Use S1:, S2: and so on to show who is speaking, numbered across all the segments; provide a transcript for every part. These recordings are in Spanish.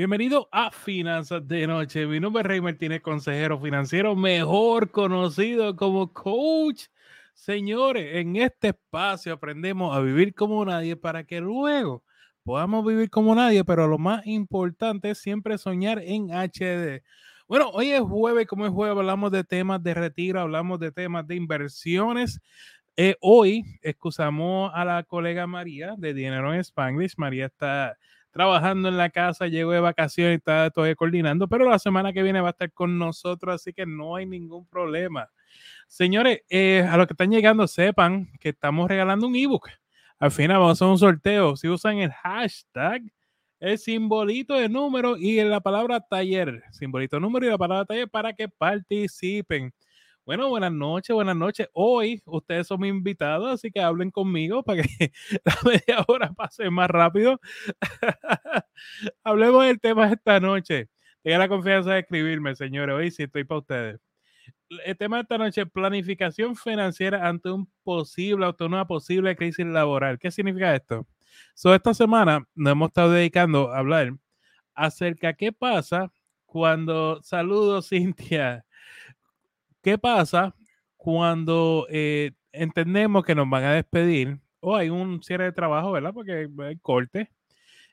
S1: Bienvenido a Finanzas de Noche. Mi nombre es Rey Martínez, consejero financiero, mejor conocido como coach. Señores, en este espacio aprendemos a vivir como nadie para que luego podamos vivir como nadie, pero lo más importante es siempre soñar en HD. Bueno, hoy es jueves, como es jueves, hablamos de temas de retiro, hablamos de temas de inversiones. Eh, hoy excusamos a la colega María de Dinero en Spanglish. María está trabajando en la casa, llegó de vacaciones y está todavía coordinando, pero la semana que viene va a estar con nosotros, así que no hay ningún problema. Señores, eh, a los que están llegando, sepan que estamos regalando un ebook. Al final vamos a hacer un sorteo. Si usan el hashtag, el simbolito de número y la palabra taller, simbolito número y la palabra taller para que participen. Bueno, buenas noches, buenas noches. Hoy ustedes son mis invitados, así que hablen conmigo para que la media hora pase más rápido. Hablemos del tema de esta noche. Tengan la confianza de escribirme, señores. Hoy sí estoy para ustedes. El tema de esta noche, planificación financiera ante un posible, ante una posible crisis laboral. ¿Qué significa esto? So, esta semana nos hemos estado dedicando a hablar acerca qué pasa cuando, saludos Cintia, ¿Qué pasa cuando eh, entendemos que nos van a despedir o hay un cierre de trabajo, ¿verdad? Porque hay corte.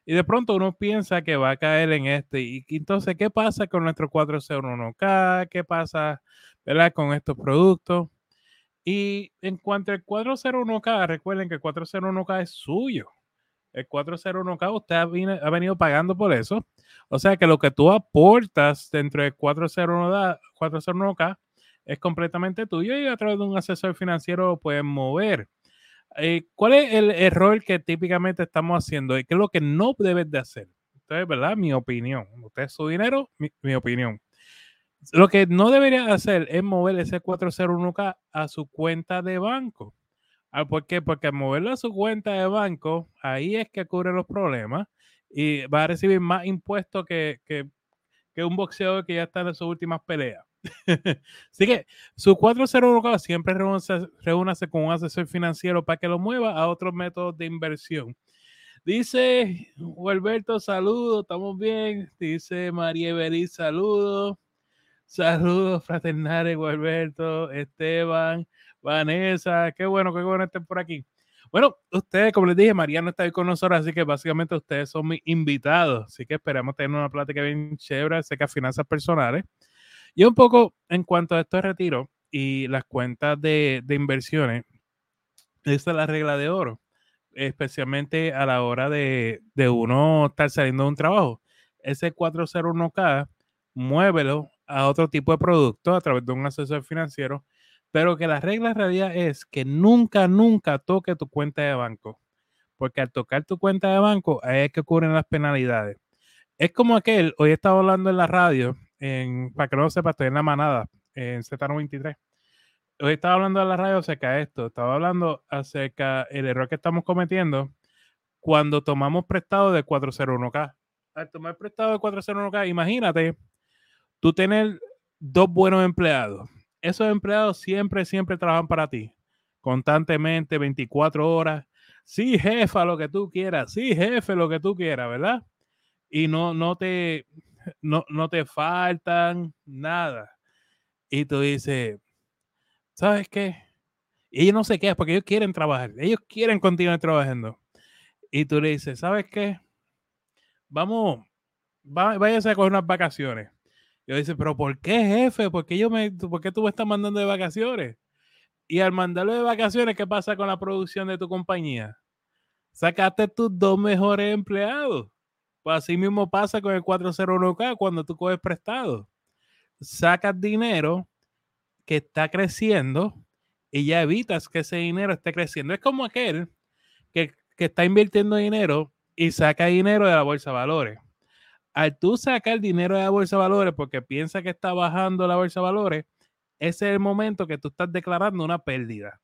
S1: Y de pronto uno piensa que va a caer en este. Y entonces, ¿qué pasa con nuestro 401k? ¿Qué pasa, ¿verdad? Con estos productos. Y en cuanto al 401k, recuerden que el 401k es suyo. El 401k usted ha, venido pagando por eso. O sea que lo que tú aportas dentro del 401k es completamente tuyo y a través de un asesor financiero lo puedes mover. Eh, ¿Cuál es el error que típicamente estamos haciendo? ¿Qué es lo que no debes de hacer? Entonces, ¿verdad? Mi opinión. Usted es su dinero, mi, opinión. Lo que no debería hacer es mover ese 401k a su cuenta de banco. Ah, ¿Por qué? Porque al moverlo a su cuenta de banco, ahí es que ocurren los problemas y va a recibir más impuestos que, que, que un boxeador que ya está en sus últimas peleas. Así que su 401k siempre reúnase con un asesor financiero para que lo mueva a otros métodos de inversión. Dice Alberto, saludos, estamos bien. Dice María Berí, saludos. Saludos fraternales, Alberto, Esteban, Vanessa. Qué bueno, qué bueno estén por aquí. Bueno, ustedes, como les dije, María no está ahí con nosotros, así que básicamente ustedes son mis invitados. Así que esperamos tener una plática bien chévere acerca de finanzas personales. Y un poco en cuanto a estos retiros y las cuentas de, inversiones, esta es la regla de oro, especialmente a la hora de, uno estar saliendo de un trabajo. Ese 401k, muévelo a otro tipo de producto a través de un asesor financiero, pero que la regla en realidad es que nunca, nunca toque tu cuenta de banco, porque al tocar tu cuenta de banco, ahí es que ocurren las penalidades. Es como aquel, hoy estaba hablando en la radio para que no lo sepa, estoy en la manada, en Z93. Hoy estaba hablando de la radio acerca de esto, estaba hablando acerca del error que estamos cometiendo cuando tomamos prestado de 401k. Al tomar prestado de 401k, imagínate tú tener dos buenos empleados. Esos empleados siempre, siempre trabajan para ti, constantemente, 24 horas. Sí, jefa, lo que tú quieras. Sí, jefe, lo que tú quieras, ¿verdad? Y no, no te, no, no te faltan nada. Y tú dices, ¿sabes qué? Y ellos no se quedan porque ellos quieren trabajar, ellos quieren continuar trabajando. Y tú le dices, ¿sabes qué? Vamos, váyase a coger unas vacaciones. Yo dice, pero ¿por qué, jefe? ¿Por qué, yo me, ¿Por qué tú me estás mandando de vacaciones? Y al mandarlo de vacaciones, ¿qué pasa con la producción de tu compañía? Sacaste tus dos mejores empleados. Pues así mismo pasa con el 401k cuando tú coges prestado. Sacas dinero que está creciendo y ya evitas que ese dinero esté creciendo. Es como aquel que, está invirtiendo dinero y saca dinero de la bolsa de valores. Al tú sacar dinero de la bolsa de valores porque piensa que está bajando la bolsa de valores, ese es el momento que tú estás declarando una pérdida.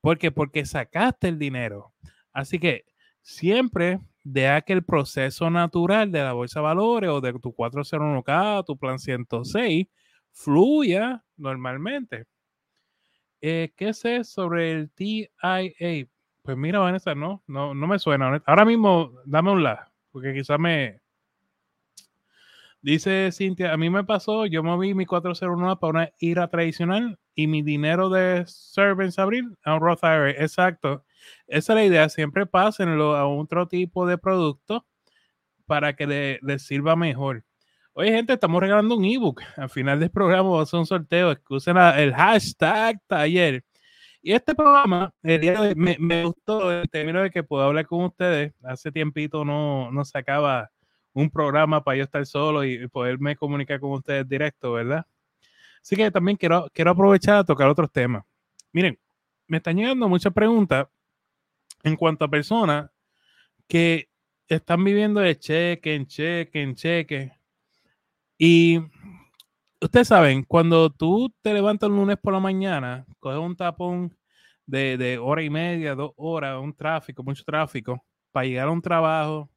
S1: ¿Por qué? Porque sacaste el dinero. Así que siempre deja que el proceso natural de la bolsa de valores o de tu 401k, tu plan 106, fluya normalmente. Eh, ¿Qué sé sobre el TIA? Pues mira, Vanessa, no, no, no me suena. Ahora mismo, dame un la, porque quizás me, Dice Cintia, a mí me pasó, yo moví mi 401 para una IRA tradicional y mi dinero de Servants Abril a un Roth IRA. Exacto. Esa es la idea. Siempre pásenlo a otro tipo de producto para que les le sirva mejor. Oye, gente, estamos regalando un ebook. Al final del programa vamos a hacer un sorteo. Excusen el hashtag taller. Y este programa, me, me, gustó el término de que puedo hablar con ustedes. Hace tiempito no, no sacaba un programa para yo estar solo y, poderme comunicar con ustedes directo, ¿verdad? Así que también quiero, quiero aprovechar a tocar otros temas. Miren, me están llegando muchas preguntas en cuanto a personas que están viviendo de cheque en cheque en cheque. Y ustedes saben, cuando tú te levantas el lunes por la mañana, coges un tapón de, de hora y media, dos horas, un tráfico, mucho tráfico, para llegar a un trabajo,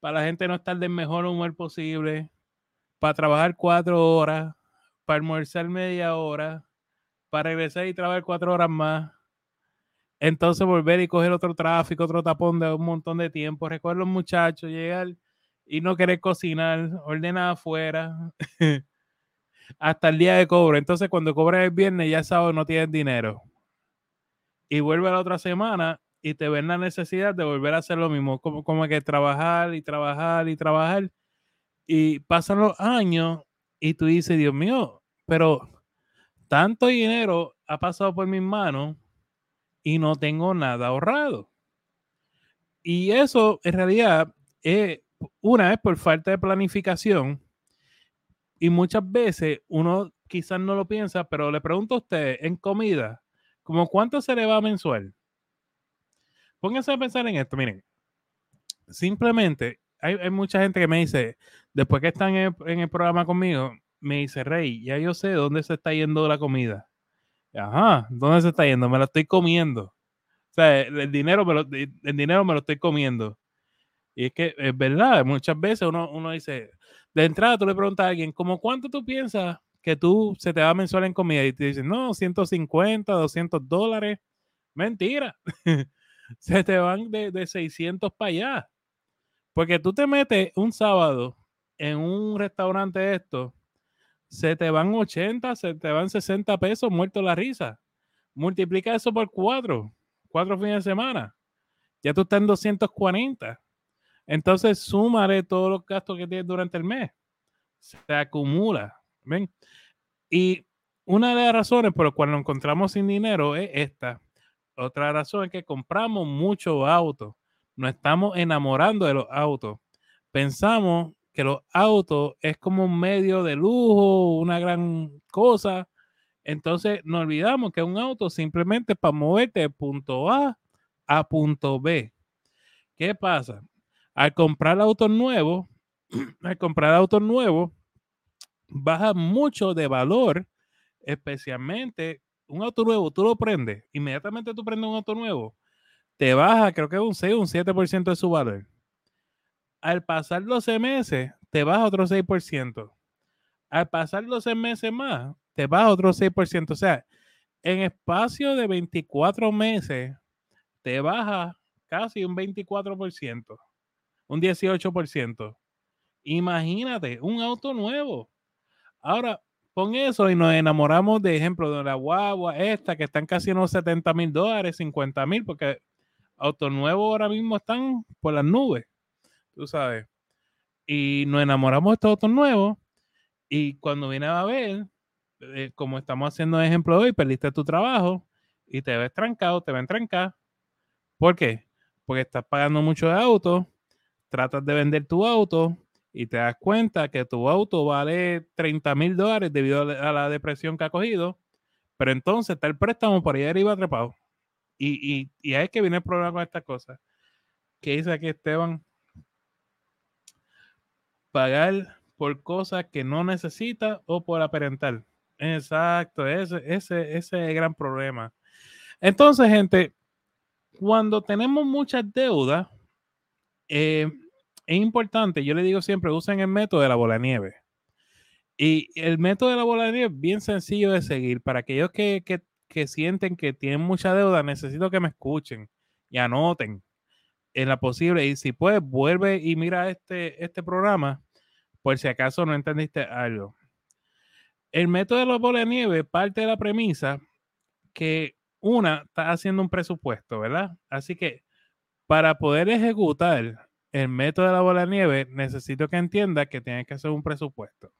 S1: para la gente no estar del mejor humor posible, para trabajar cuatro horas, para almorzar media hora, para regresar y trabajar cuatro horas más. Entonces volver y coger otro tráfico, otro tapón de un montón de tiempo. Recuerdo los muchachos llegar y no querer cocinar, ordenar afuera, hasta el día de cobro. Entonces cuando cobras el viernes ya sabes no tienes dinero. Y vuelve la otra semana y te ven la necesidad de volver a hacer lo mismo, como, como que trabajar y trabajar y trabajar. Y pasan los años y tú dices, Dios mío, pero tanto dinero ha pasado por mis manos y no tengo nada ahorrado. Y eso en realidad es una vez por falta de planificación y muchas veces uno quizás no lo piensa, pero le pregunto a usted en comida, ¿como cuánto se le va mensual? pónganse a pensar en esto, miren, simplemente hay, mucha gente que me dice, después que están en el, programa conmigo, me dice, Rey, ya yo sé dónde se está yendo la comida. Ajá, ¿dónde se está yendo? Me la estoy comiendo. O sea, el dinero me lo, el dinero me lo estoy comiendo. Y es que es verdad, muchas veces uno, uno dice, de entrada tú le preguntas a alguien, ¿cómo cuánto tú piensas que tú se te va mensual en comida? Y te dicen, no, 150, 200 dólares. Mentira. se te van de, de 600 para allá. Porque tú te metes un sábado en un restaurante de esto, se te van 80, se te van 60 pesos muerto la risa. Multiplica eso por cuatro, cuatro fines de semana. Ya tú estás en 240. Entonces, súmale todos los gastos que tienes durante el mes. Se acumula. ¿Ven? Y una de las razones por las cuales nos encontramos sin dinero es esta. Otra razón es que compramos muchos autos. Nos estamos enamorando de los autos. Pensamos que los autos es como un medio de lujo, una gran cosa. Entonces nos olvidamos que un auto simplemente para moverte de punto A a punto B. ¿Qué pasa? Al comprar autos nuevos, al comprar autos nuevos, baja mucho de valor, especialmente un auto nuevo, tú lo prendes, inmediatamente tú prendes un auto nuevo, te baja, creo que un 6 un 7% de su valor. Al pasar 12 meses, te baja otro 6%. Al pasar 12 meses más, te baja otro 6%. O sea, en espacio de 24 meses, te baja casi un 24%, un 18%. Imagínate, un auto nuevo. Ahora, con eso y nos enamoramos de ejemplo de la guagua esta que están casi unos 70 mil dólares, 50 mil, porque autos nuevos ahora mismo están por las nubes, tú sabes. Y nos enamoramos de estos autos nuevos y cuando viene a ver, eh, como estamos haciendo ejemplo hoy, perdiste tu trabajo y te ves trancado, te ven trancar. ¿Por qué? Porque estás pagando mucho de auto, tratas de vender tu auto, y te das cuenta que tu auto vale 30 mil dólares debido a la depresión que ha cogido, pero entonces está el préstamo por ahí arriba atrapado. Y, y, y ahí es que viene el problema con estas cosas. ¿Qué dice aquí Esteban? Pagar por cosas que no necesita o por aparentar. Exacto, ese, ese, ese es el gran problema. Entonces, gente, cuando tenemos muchas deudas, eh, es importante, yo le digo siempre, usen el método de la bola de nieve. Y el método de la bola de nieve es bien sencillo de seguir. Para aquellos que, que, sienten que tienen mucha deuda, necesito que me escuchen y anoten en la posible. Y si puedes, vuelve y mira este, este programa por si acaso no entendiste algo. El método de la bola de nieve parte de la premisa que una está haciendo un presupuesto, ¿verdad? Así que para poder ejecutar el método de la bola de nieve, necesito que entienda que tienes que hacer un presupuesto.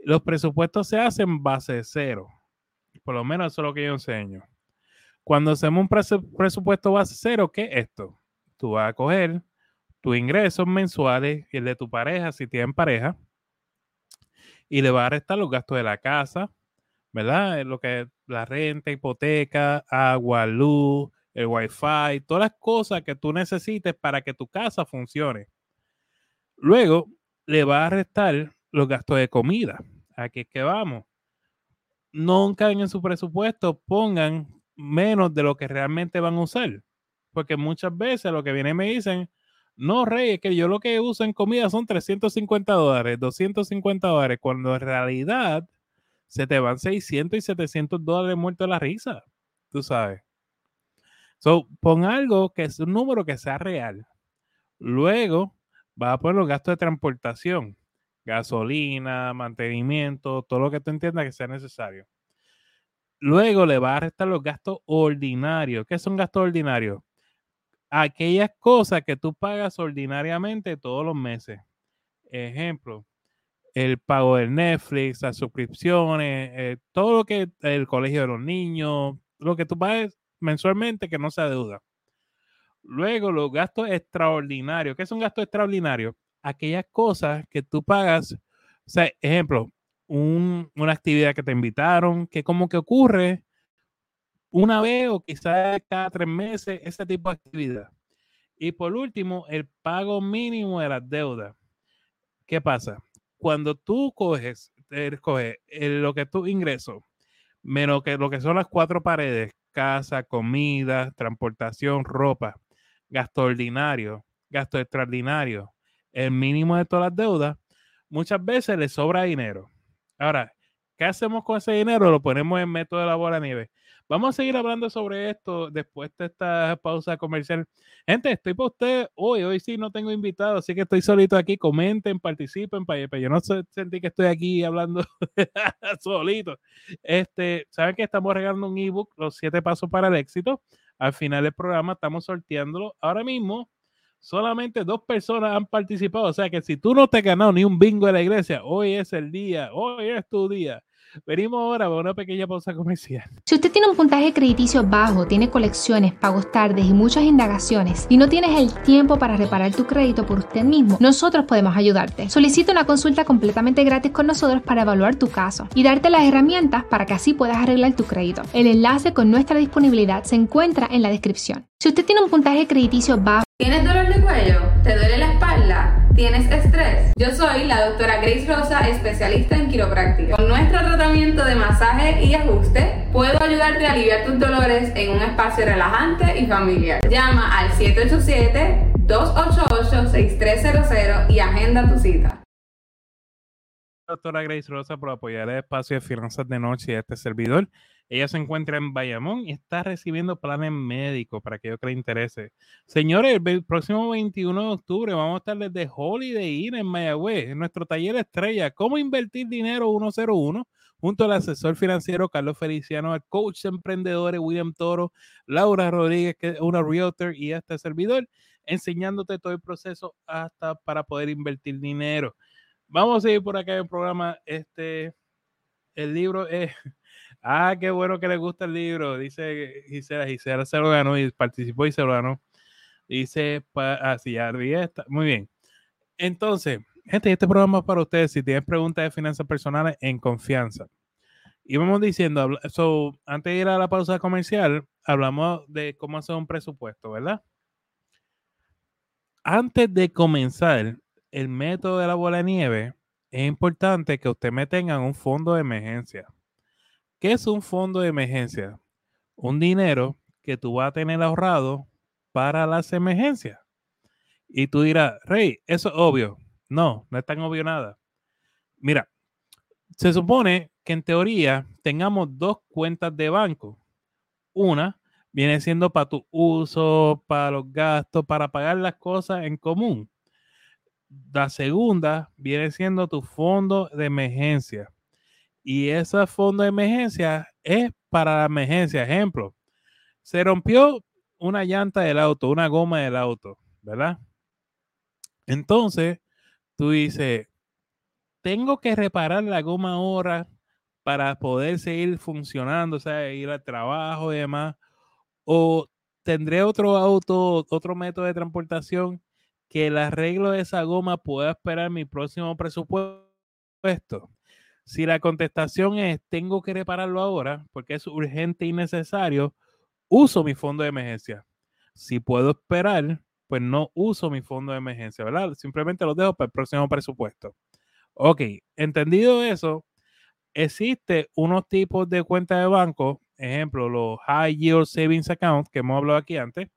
S1: Los presupuestos se hacen base cero. Por lo menos eso es lo que yo enseño. Cuando hacemos un presupuesto base cero, ¿qué es esto? Tú vas a coger tus ingresos mensuales y el de tu pareja, si tienen pareja, y le vas a restar los gastos de la casa, ¿verdad? Lo que es la renta, hipoteca, agua, luz, el wifi, todas las cosas que tú necesites para que tu casa funcione. Luego le vas a restar los gastos de comida. Aquí es que vamos. Nunca en su presupuesto pongan menos de lo que realmente van a usar. Porque muchas veces lo que vienen me dicen, no, Rey, es que yo lo que uso en comida son 350 dólares, 250 dólares, cuando en realidad se te van 600 y 700 dólares muertos de la risa. Tú sabes. So, pon algo que es un número que sea real. Luego, va a poner los gastos de transportación, gasolina, mantenimiento, todo lo que tú entiendas que sea necesario. Luego le va a restar los gastos ordinarios. ¿Qué son gastos ordinarios? Aquellas cosas que tú pagas ordinariamente todos los meses. Ejemplo, el pago del Netflix, las suscripciones, eh, todo lo que el colegio de los niños, lo que tú pagas mensualmente que no sea deuda. Luego, los gastos extraordinarios. ¿Qué es un gasto extraordinario? Aquellas cosas que tú pagas. O sea, ejemplo, una actividad que te invitaron, que como que ocurre una vez o quizás cada tres meses, ese tipo de actividad. Y por último, el pago mínimo de las deudas. ¿Qué pasa? Cuando tú coges, coges lo que tú ingreso, menos que lo que son las cuatro paredes, casa, comida, transportación, ropa, gasto ordinario, gasto extraordinario, el mínimo de todas las deudas, muchas veces le sobra dinero. Ahora, ¿qué hacemos con ese dinero? Lo ponemos en método de la bola nieve. Vamos a seguir hablando sobre esto después de esta pausa comercial. Gente, estoy para ustedes hoy. Hoy sí no tengo invitado, así que estoy solito aquí. Comenten, participen, para, yo no sentí que estoy aquí hablando solito. Este, Saben que estamos regalando un ebook, Los siete pasos para el éxito. Al final del programa estamos sorteándolo. Ahora mismo solamente dos personas han participado. O sea que si tú no te has ganado ni un bingo de la iglesia, hoy es el día, hoy es tu día. Venimos ahora a una pequeña pausa comercial.
S2: Si usted tiene un puntaje crediticio bajo, tiene colecciones, pagos tardes y muchas indagaciones y no tienes el tiempo para reparar tu crédito por usted mismo, nosotros podemos ayudarte. Solicita una consulta completamente gratis con nosotros para evaluar tu caso y darte las herramientas para que así puedas arreglar tu crédito. El enlace con nuestra disponibilidad se encuentra en la descripción. Si usted tiene un puntaje crediticio bajo,
S3: ¿Tienes dolor de cuello? ¿Te duele la espalda? ¿Tienes estrés? Yo soy la doctora Grace Rosa, especialista en quiropráctica. Con nuestro tratamiento de masaje y ajuste, puedo ayudarte a aliviar tus dolores en un espacio relajante y familiar. Llama al 787-288-6300 y agenda tu cita.
S1: Doctora Grace Rosa por apoyar el espacio de finanzas de noche y este servidor. Ella se encuentra en Bayamón y está recibiendo planes médicos para aquellos que le interese. Señores, el próximo 21 de octubre vamos a estar desde Holiday Inn en Mayagüez, en nuestro taller estrella, Cómo invertir dinero 101, junto al asesor financiero Carlos Feliciano, al coach de emprendedores William Toro, Laura Rodríguez, que es una realtor, y este servidor, enseñándote todo el proceso hasta para poder invertir dinero. Vamos a ir por acá en el programa. Este, el libro es Ah, qué bueno que le gusta el libro. Dice Gisela, Gisela se lo ganó y participó y se lo ganó. Dice, así, ah, está. Muy bien. Entonces, gente, este programa es para ustedes. Si tienen preguntas de finanzas personales, en confianza. Y vamos diciendo, so, antes de ir a la pausa comercial, hablamos de cómo hacer un presupuesto, ¿verdad? Antes de comenzar el método de la bola de nieve, es importante que usted me tenga un fondo de emergencia. ¿Qué es un fondo de emergencia? Un dinero que tú vas a tener ahorrado para las emergencias. Y tú dirás, Rey, eso es obvio. No, no es tan obvio nada. Mira, se supone que en teoría tengamos dos cuentas de banco. Una viene siendo para tu uso, para los gastos, para pagar las cosas en común. La segunda viene siendo tu fondo de emergencia. Y ese fondo de emergencia es para la emergencia. Ejemplo, se rompió una llanta del auto, una goma del auto, ¿verdad? Entonces, tú dices, tengo que reparar la goma ahora para poder seguir funcionando, o sea, ir al trabajo y demás. O tendré otro auto, otro método de transportación que el arreglo de esa goma pueda esperar mi próximo presupuesto. Si la contestación es tengo que repararlo ahora porque es urgente y necesario, uso mi fondo de emergencia. Si puedo esperar, pues no uso mi fondo de emergencia, ¿verdad? Simplemente lo dejo para el próximo presupuesto. Ok, entendido eso, existe unos tipos de cuentas de banco, ejemplo, los High Yield Savings Account, que hemos hablado aquí antes.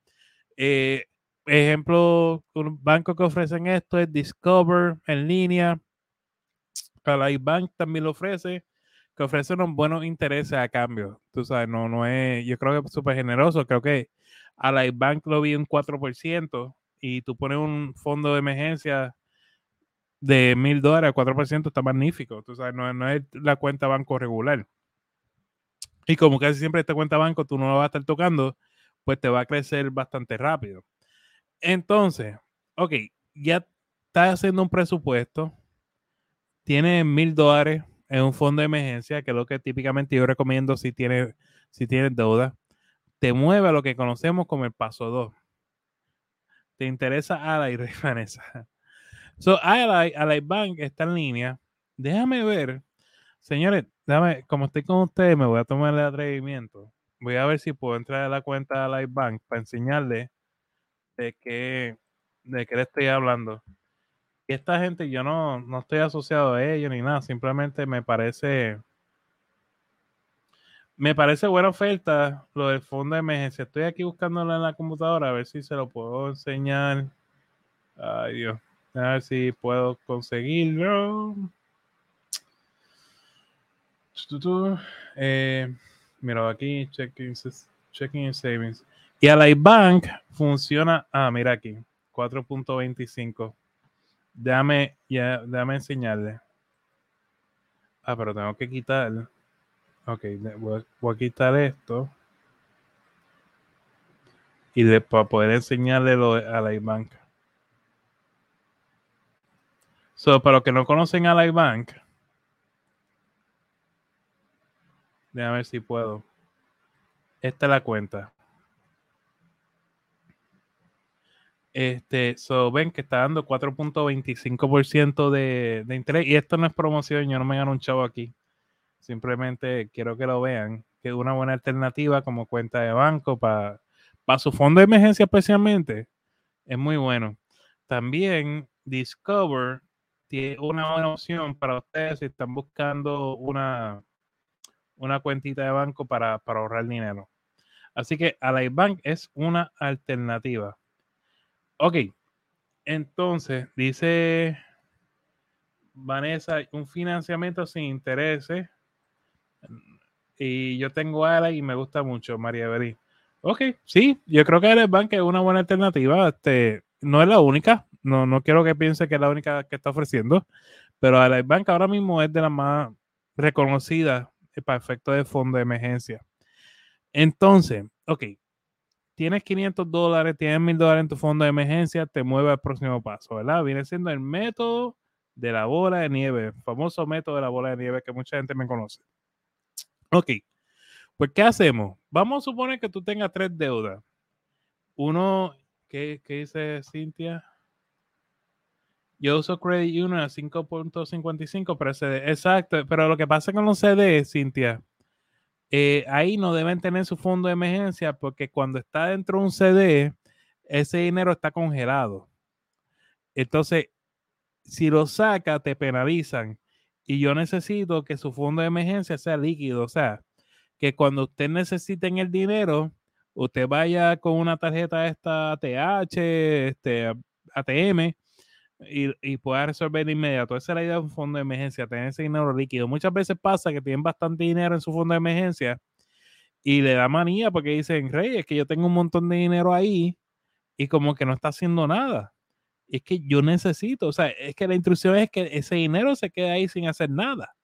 S1: Eh, ejemplo, un banco que ofrecen esto es Discover en línea. Ally Bank también lo ofrece, que ofrece unos buenos intereses a cambio. Tú sabes, no, no es, yo creo que es súper generoso. Creo que Ally Bank lo vi un 4% y tú pones un fondo de emergencia de mil dólares, 4% está magnífico. Tú sabes, no, es la cuenta banco regular. Y como casi siempre esta cuenta banco tú no la vas a estar tocando, pues te va a crecer bastante rápido. Entonces, ok, ya estás haciendo un presupuesto, tienes mil dólares en un fondo de emergencia, que es lo que típicamente yo recomiendo si tienes, si tienes deuda, te mueve a lo que conocemos como el paso 2. Te interesa a la y. So, Ally, Ally Bank está en línea. Déjame ver. Señores, déjame, como estoy con ustedes, me voy a tomar el atrevimiento. Voy a ver si puedo entrar a la cuenta de Ally Bank para enseñarle de qué, de qué le estoy hablando. Y esta gente, yo no, no estoy asociado a ellos ni nada, simplemente me parece, me parece buena oferta lo del fondo de emergencia. Estoy aquí buscándolo en la computadora a ver si se lo puedo enseñar. Ay Dios. A ver si puedo conseguirlo. Eh, mira, aquí, checking, checking savings. Y a la Bank funciona. Ah, mira aquí, 4.25. Déjame, ya, déjame enseñarle. Ah, pero tengo que quitar. Ok, voy, a quitar esto. Y de, para poder enseñarle lo a la Bank. So, para los que no conocen a la Bank, déjame ver si puedo. Esta es la cuenta. Este, so ven que está dando 4.25% de, de interés. Y esto no es promoción, yo no me gano un chavo aquí. Simplemente quiero que lo vean, que es una buena alternativa como cuenta de banco para, para su fondo de emergencia especialmente. Es muy bueno. También Discover una buena opción para ustedes si están buscando una, una cuentita de banco para, ahorrar dinero. Así que Ally Bank es una alternativa. Ok, entonces dice Vanessa, un financiamiento sin intereses. Y yo tengo Ally y me gusta mucho, María Berí. Ok, sí, yo creo que Bank es una buena alternativa. Este, no es la única, no, no quiero que piense que es la única que está ofreciendo, pero la Bank ahora mismo es de las más reconocidas para efectos de fondo de emergencia. Entonces, ok, tienes 500 dólares, tienes 1000 dólares en tu fondo de emergencia, te mueve al próximo paso, ¿verdad? Viene siendo el método de la bola de nieve, famoso método de la bola de nieve que mucha gente me conoce. Ok, pues ¿qué hacemos? Vamos a suponer que tú tengas tres deudas. Uno, ¿qué, dice Cintia? Yo uso Credit Union a 5.55 pero CD. Exacto, pero lo que pasa con los CD, Cintia, eh, ahí no deben tener su fondo de emergencia porque cuando está dentro de un CD, ese dinero está congelado. Entonces, si lo saca, te penalizan. Y yo necesito que su fondo de emergencia sea líquido. O sea, que cuando usted necesiten el dinero, usted vaya con una tarjeta esta ATH, este, ATM, y, y pueda resolver de inmediato. Esa es la idea de un fondo de emergencia, tener ese dinero líquido. Muchas veces pasa que tienen bastante dinero en su fondo de emergencia y le da manía porque dicen, Rey, es que yo tengo un montón de dinero ahí y como que no está haciendo nada. es que yo necesito, o sea, es que la instrucción es que ese dinero se quede ahí sin hacer nada.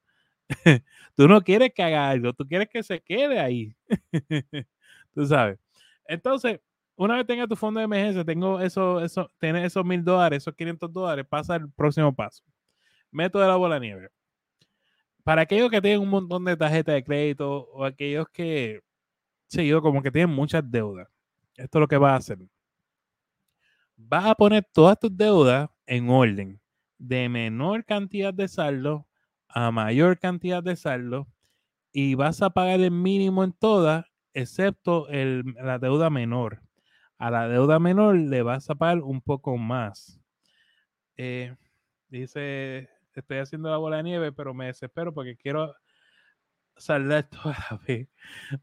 S1: tú no quieres que haga algo, tú quieres que se quede ahí. tú sabes. Entonces, una vez tenga tu fondo de emergencia, tengo eso, eso, tienes esos mil dólares, esos 500 dólares, pasa el próximo paso. Método de la bola nieve. Para aquellos que tienen un montón de tarjetas de crédito o aquellos que, sí, yo como que tienen muchas deudas, esto es lo que va a hacer. Vas a poner todas tus deudas en orden, de menor cantidad de saldo a mayor cantidad de saldo y vas a pagar el mínimo en todas, excepto el, la deuda menor. A la deuda menor le vas a pagar un poco más. Eh, dice, estoy haciendo la bola de nieve, pero me desespero porque quiero saldar toda la vez.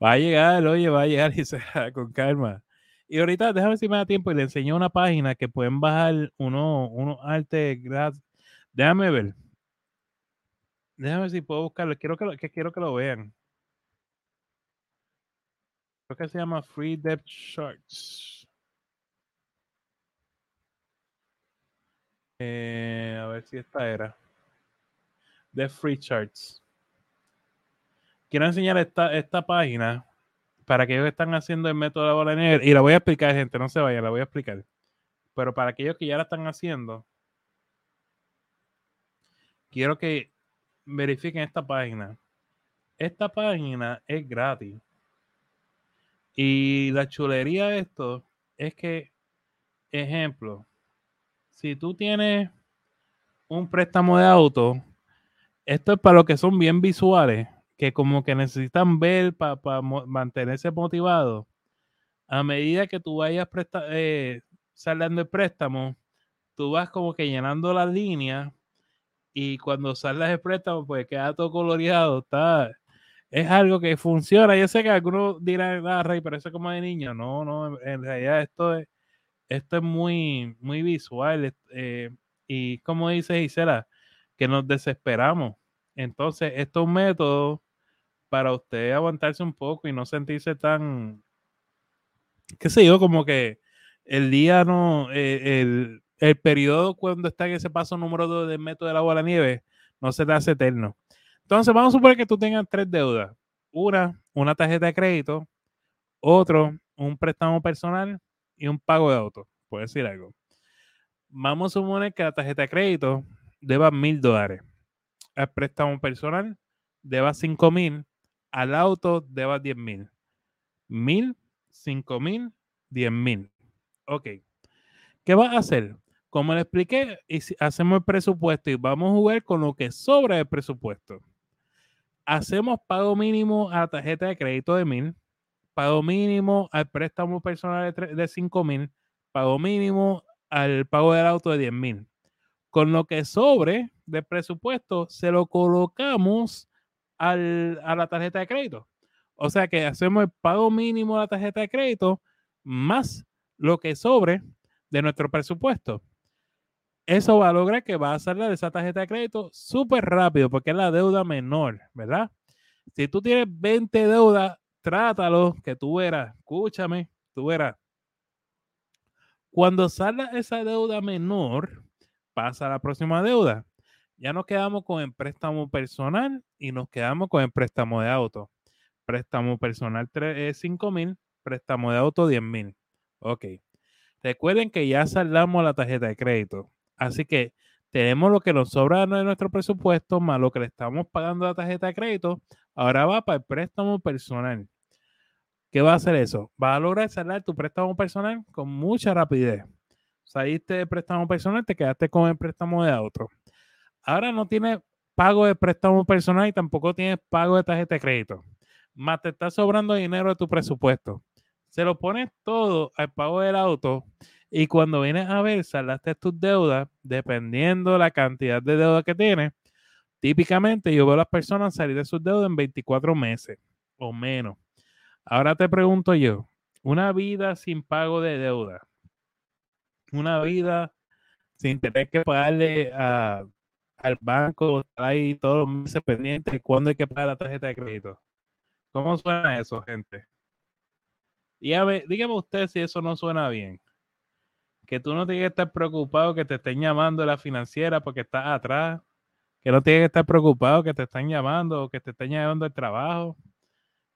S1: Va a llegar, oye, va a llegar y se con calma. Y ahorita, déjame si me da tiempo y le enseño una página que pueden bajar uno, uno arte gratis. Déjame ver. Déjame si puedo buscarlo. Quiero que, lo, que quiero que lo vean. Creo que se llama Free Depth Charts. Eh, a ver si esta era. The Free Charts. Quiero enseñar esta, esta página para que están haciendo el método de la bola negra. Y la voy a explicar, gente, no se vayan, la voy a explicar. Pero para aquellos que ya la están haciendo, quiero que verifiquen esta página. Esta página es gratis. Y la chulería de esto es que, ejemplo, si tú tienes un préstamo de auto, esto es para los que son bien visuales, que como que necesitan ver para mantenerse motivados. A medida que tú vayas eh, saliendo el préstamo, tú vas como que llenando las líneas y cuando sales el préstamo, pues queda todo coloreado, está, es algo que funciona. Yo sé que algunos dirán, ah, Rey, pero eso es como de niño. No, no, en realidad esto es, esto es muy, muy visual. Eh, y como dice Gisela, que nos desesperamos. Entonces, esto es un método para usted aguantarse un poco y no sentirse tan, qué sé yo, como que el día no, eh, el, el periodo cuando está en ese paso número 2 del método de la bola nieve no se te hace eterno. Entonces, vamos a suponer que tú tengas tres deudas. Una, una tarjeta de crédito, otro, un préstamo personal y un pago de auto. Puedo decir algo. Vamos a suponer que la tarjeta de crédito deba mil dólares. El préstamo personal deba cinco mil. Al auto deba diez mil. Mil, cinco mil, diez mil. Ok. ¿Qué vas a hacer? Como le expliqué, hacemos el presupuesto y vamos a jugar con lo que sobra del presupuesto. Hacemos pago mínimo a la tarjeta de crédito de mil, pago mínimo al préstamo personal de, cinco mil, pago mínimo al pago del auto de diez mil. Con lo que sobre del presupuesto se lo colocamos a la tarjeta de crédito. O sea que hacemos el pago mínimo a la tarjeta de crédito más lo que sobre de nuestro presupuesto eso va a lograr que va a salir de esa tarjeta de crédito súper rápido porque es la deuda menor, ¿verdad? Si tú tienes 20 deudas, trátalo, que tú verás, escúchame, tú verás. Cuando salga esa deuda menor, pasa a la próxima deuda. Ya nos quedamos con el préstamo personal y nos quedamos con el préstamo de auto. Préstamo personal 5 mil, préstamo de auto 10 mil. Ok. Recuerden que ya saldamos la tarjeta de crédito. Así que tenemos lo que nos sobra de nuestro presupuesto más lo que le estamos pagando a la tarjeta de crédito. Ahora va para el préstamo personal. ¿Qué va a hacer eso? Va a lograr saldar tu préstamo personal con mucha rapidez. Saliste de préstamo personal, te quedaste con el préstamo de otro. Ahora no tienes pago de préstamo personal y tampoco tienes pago de tarjeta de crédito. Más te está sobrando dinero de tu presupuesto. Se lo pones todo al pago del auto y cuando vienes a ver, saldaste tus deudas, dependiendo la cantidad de deuda que tienes, típicamente yo veo a las personas salir de sus deudas en 24 meses o menos. Ahora te pregunto yo, una vida sin pago de deuda, una vida sin tener que pagarle al banco, ahí todos los meses pendientes, cuándo hay que pagar la tarjeta de crédito. ¿Cómo suena eso, gente? Dígame, dígame usted si eso no suena bien. que tú no tienes que estar preocupado que te estén llamando la financiera porque estás atrás, que no tienes que estar preocupado que te están llamando o que te estén llamando el trabajo.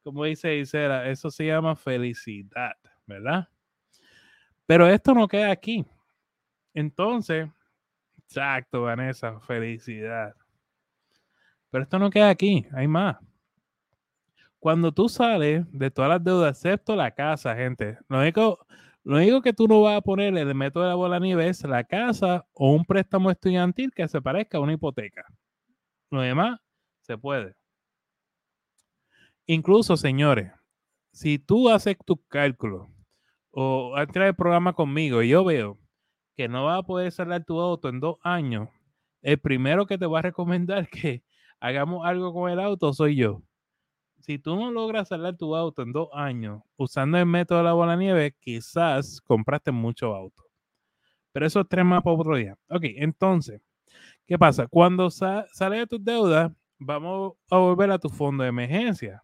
S1: Como dice Isera, eso se llama felicidad, ¿verdad? Pero esto no queda aquí. Entonces, exacto, Vanessa, felicidad. Pero esto no queda aquí, hay más. Cuando tú sales de todas las deudas, excepto la casa, gente, lo único, lo único que tú no vas a poner el método de la bola nieve es la casa o un préstamo estudiantil que se parezca a una hipoteca. Lo demás se puede. Incluso, señores, si tú haces tus cálculos o entras el programa conmigo y yo veo que no vas a poder salir tu auto en dos años, el primero que te va a recomendar que hagamos algo con el auto soy yo. Si tú no logras salir tu auto en dos años usando el método de la bola nieve, quizás compraste mucho auto. Pero eso es tres más para otro día. Ok, entonces, ¿qué pasa? Cuando sales de tus deudas, vamos a volver a tu fondo de emergencia.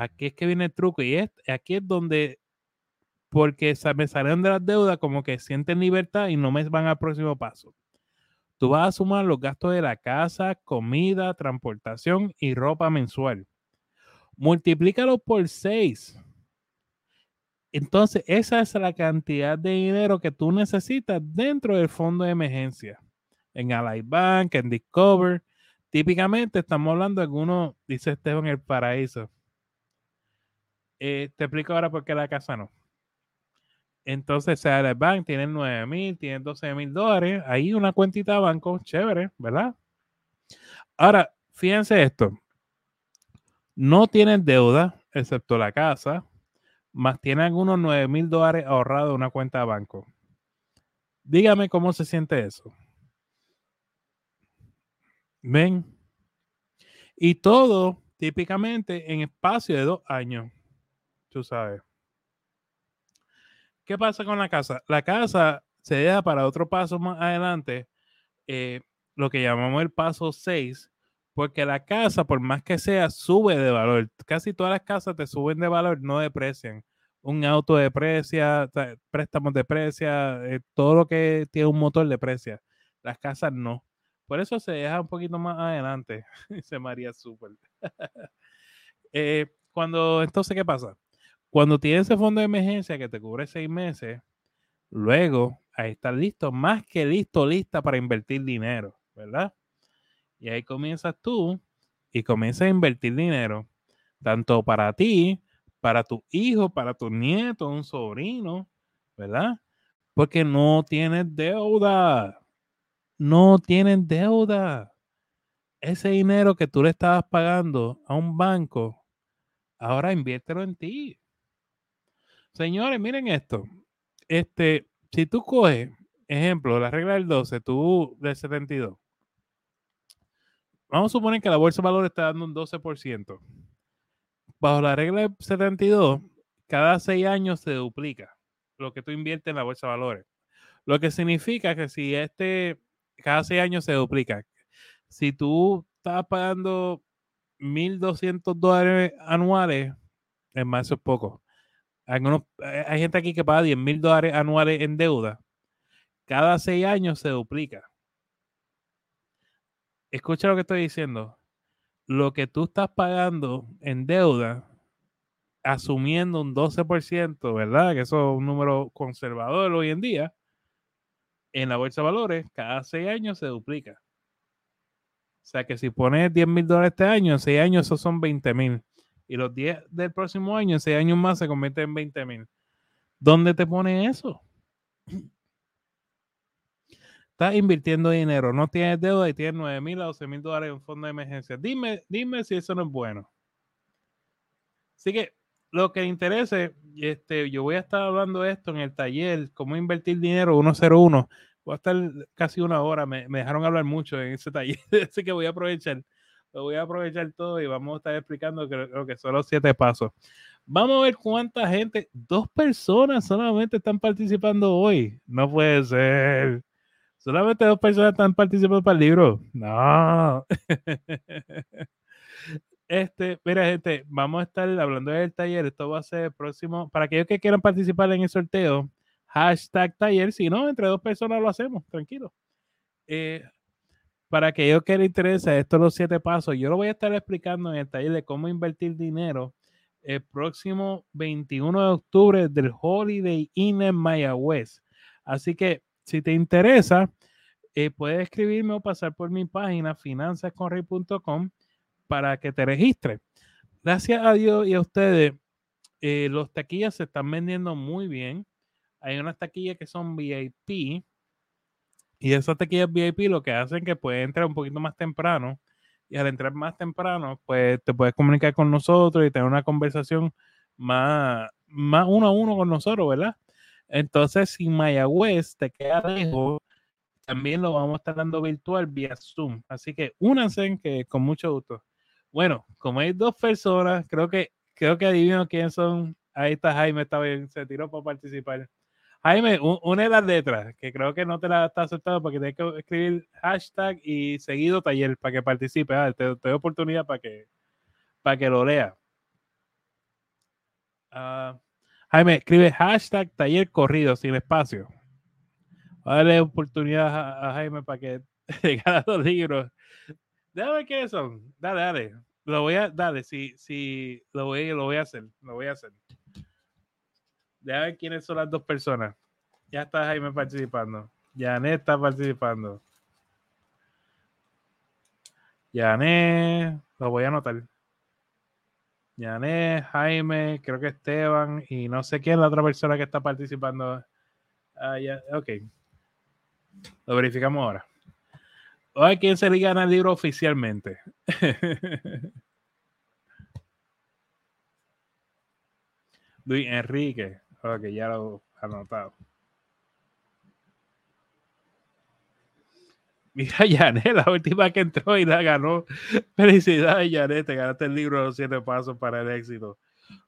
S1: Aquí es que viene el truco y es, aquí es donde, porque me salieron de las deudas, como que sienten libertad y no me van al próximo paso. Tú vas a sumar los gastos de la casa, comida, transportación y ropa mensual. Multiplícalo por 6. Entonces, esa es la cantidad de dinero que tú necesitas dentro del fondo de emergencia. En Ally Bank, en Discover. Típicamente estamos hablando de algunos, dice Esteban, el paraíso. Eh, te explico ahora por qué la casa no. Entonces, el Bank tiene 9 mil, tiene 12 mil dólares. Ahí una cuentita de banco, chévere, ¿verdad? Ahora, fíjense esto. No tienen deuda, excepto la casa, más tienen algunos 9 mil dólares ahorrados en una cuenta de banco. Dígame cómo se siente eso. ¿Ven? Y todo típicamente en espacio de dos años. Tú sabes. ¿Qué pasa con la casa? La casa se deja para otro paso más adelante, eh, lo que llamamos el paso 6, porque la casa, por más que sea, sube de valor. Casi todas las casas te suben de valor, no deprecian. Un auto deprecia, préstamos deprecia, eh, todo lo que tiene un motor deprecia. Las casas no. Por eso se deja un poquito más adelante. Dice María Super. Eh, cuando, entonces, ¿qué pasa? Cuando tienes ese fondo de emergencia que te cubre seis meses, luego ahí estás listo, más que listo, lista para invertir dinero, ¿verdad? Y ahí comienzas tú y comienzas a invertir dinero, tanto para ti, para tu hijo, para tu nieto, un sobrino, ¿verdad? Porque no tienes deuda. No tienen deuda. Ese dinero que tú le estabas pagando a un banco, ahora inviértelo en ti. Señores, miren esto. Este, si tú coges, ejemplo, la regla del 12, tú del 72. Vamos a suponer que la bolsa de valores está dando un 12%. Bajo la regla del 72, cada seis años se duplica lo que tú inviertes en la bolsa de valores. Lo que significa que si este, cada seis años se duplica. Si tú estás pagando 1.200 dólares anuales, es más, eso es poco. Eh, hay gente aquí que paga 10 mil dólares anuales en deuda. Cada seis años se duplica. Escucha lo que estoy diciendo. Lo que tú estás pagando en deuda, asumiendo un 12%, ¿verdad? Que eso es un número conservador hoy en día. En la bolsa de valores, cada seis años se duplica. O sea que si pones 10 mil dólares este año, en seis años esos son 20 mil y los 10 del próximo año, en 6 años más, se convierte en 20 mil. ¿Dónde te pone eso? Estás invirtiendo dinero, no tienes deuda y tienes 9 mil a 12 mil dólares en fondo de emergencia. Dime, dime si eso no es bueno. Así que lo que interese, este, yo voy a estar hablando esto en el taller, cómo invertir dinero 101. Voy a estar casi una hora, me dejaron hablar mucho en ese taller, así que voy a aprovechar lo voy a aprovechar todo y vamos a estar explicando lo que son los siete pasos. Vamos a ver cuánta gente, dos personas solamente están participando hoy. No puede ser. Solamente dos personas están participando para el libro. No. Este, mira, gente, vamos a estar hablando del taller. Esto va a ser el próximo. Para aquellos que quieran participar en el sorteo, hashtag taller. Si no, entre dos personas lo hacemos, tranquilo. Eh, para aquellos que les interesa estos los siete pasos, yo lo voy a estar explicando en el taller de cómo invertir dinero el próximo 21 de octubre del Holiday Inn en Mayagüez. Así que si te interesa, eh, puedes escribirme o pasar por mi página finanzasconrey.com para que te registres. Gracias a Dios y a ustedes, eh, los taquillas se están vendiendo muy bien. Hay unas taquillas que son VIP y esas taquillas VIP lo que hacen que puedes entrar un poquito más temprano y al entrar más temprano, pues te puedes comunicar con nosotros y tener una conversación más, más uno a uno con nosotros, ¿verdad? Entonces, si Mayagüez te queda lejos, también lo vamos a estar dando virtual vía Zoom. Así que únanse que con mucho gusto. Bueno, como hay dos personas, creo que creo que adivino quién son. Ahí está Jaime, está bien, se tiró para participar. Jaime, una de las letras, que creo que no te la está aceptando porque tienes que escribir hashtag y seguido taller para que participe. Ah, te, doy oportunidad para que, para que lo lea. Ah, Jaime, escribe hashtag taller corrido sin espacio. Dale oportunidad a, Jaime para que te los libros. Déjame ver qué son. Dale, dale. Lo voy a, dale, si, si lo voy, lo voy a hacer, lo voy a hacer. Déjame ver quiénes son las dos personas. Ya está Jaime participando. Janet está participando. Janet, lo voy a anotar. Janet, Jaime, creo que Esteban y no sé quién es la otra persona que está participando. Ah, ya, ok. Lo verificamos ahora. Hoy, ¿quién se le gana el libro oficialmente? Luis Enrique. Ok, ya lo anotado. Mira, Janet, la última que entró y la ganó. Felicidades, Janet, te ganaste el libro de los siete pasos para el éxito.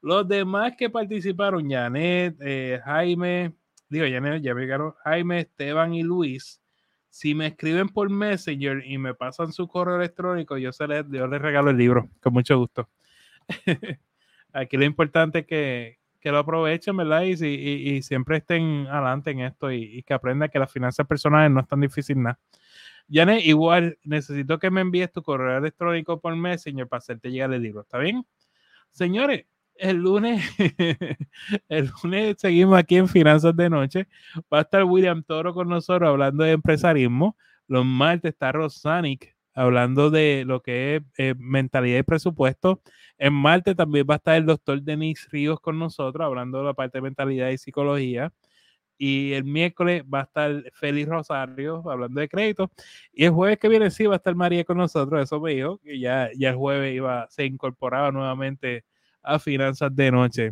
S1: Los demás que participaron, Janet, eh, Jaime, digo, Janet, ya me ganó, Jaime, Esteban y Luis. Si me escriben por Messenger y me pasan su correo electrónico, yo, se les, yo les regalo el libro, con mucho gusto. Aquí lo importante es que, que lo aprovechen, ¿verdad? Y, y, siempre estén adelante en esto y, y, que aprendan que las finanzas personales no es tan difícil nada. Janet, igual necesito que me envíes tu correo electrónico por Messenger para hacerte llegar el libro, ¿está bien? Señores, el lunes, el lunes seguimos aquí en Finanzas de Noche. Va a estar William Toro con nosotros hablando de empresarismo. Los martes está Rosanic hablando de lo que es eh, mentalidad y presupuesto. En martes también va a estar el doctor Denis Ríos con nosotros hablando de la parte de mentalidad y psicología. Y el miércoles va a estar Félix Rosario hablando de crédito. Y el jueves que viene sí va a estar María con nosotros. Eso me dijo que ya, ya el jueves iba, se incorporaba nuevamente a finanzas de noche.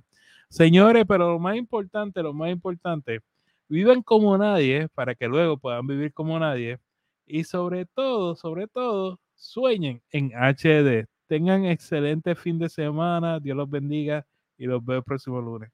S1: Señores, pero lo más importante, lo más importante, vivan como nadie para que luego puedan vivir como nadie. Y sobre todo, sobre todo, sueñen en HD. Tengan excelente fin de semana. Dios los bendiga y los veo el próximo lunes.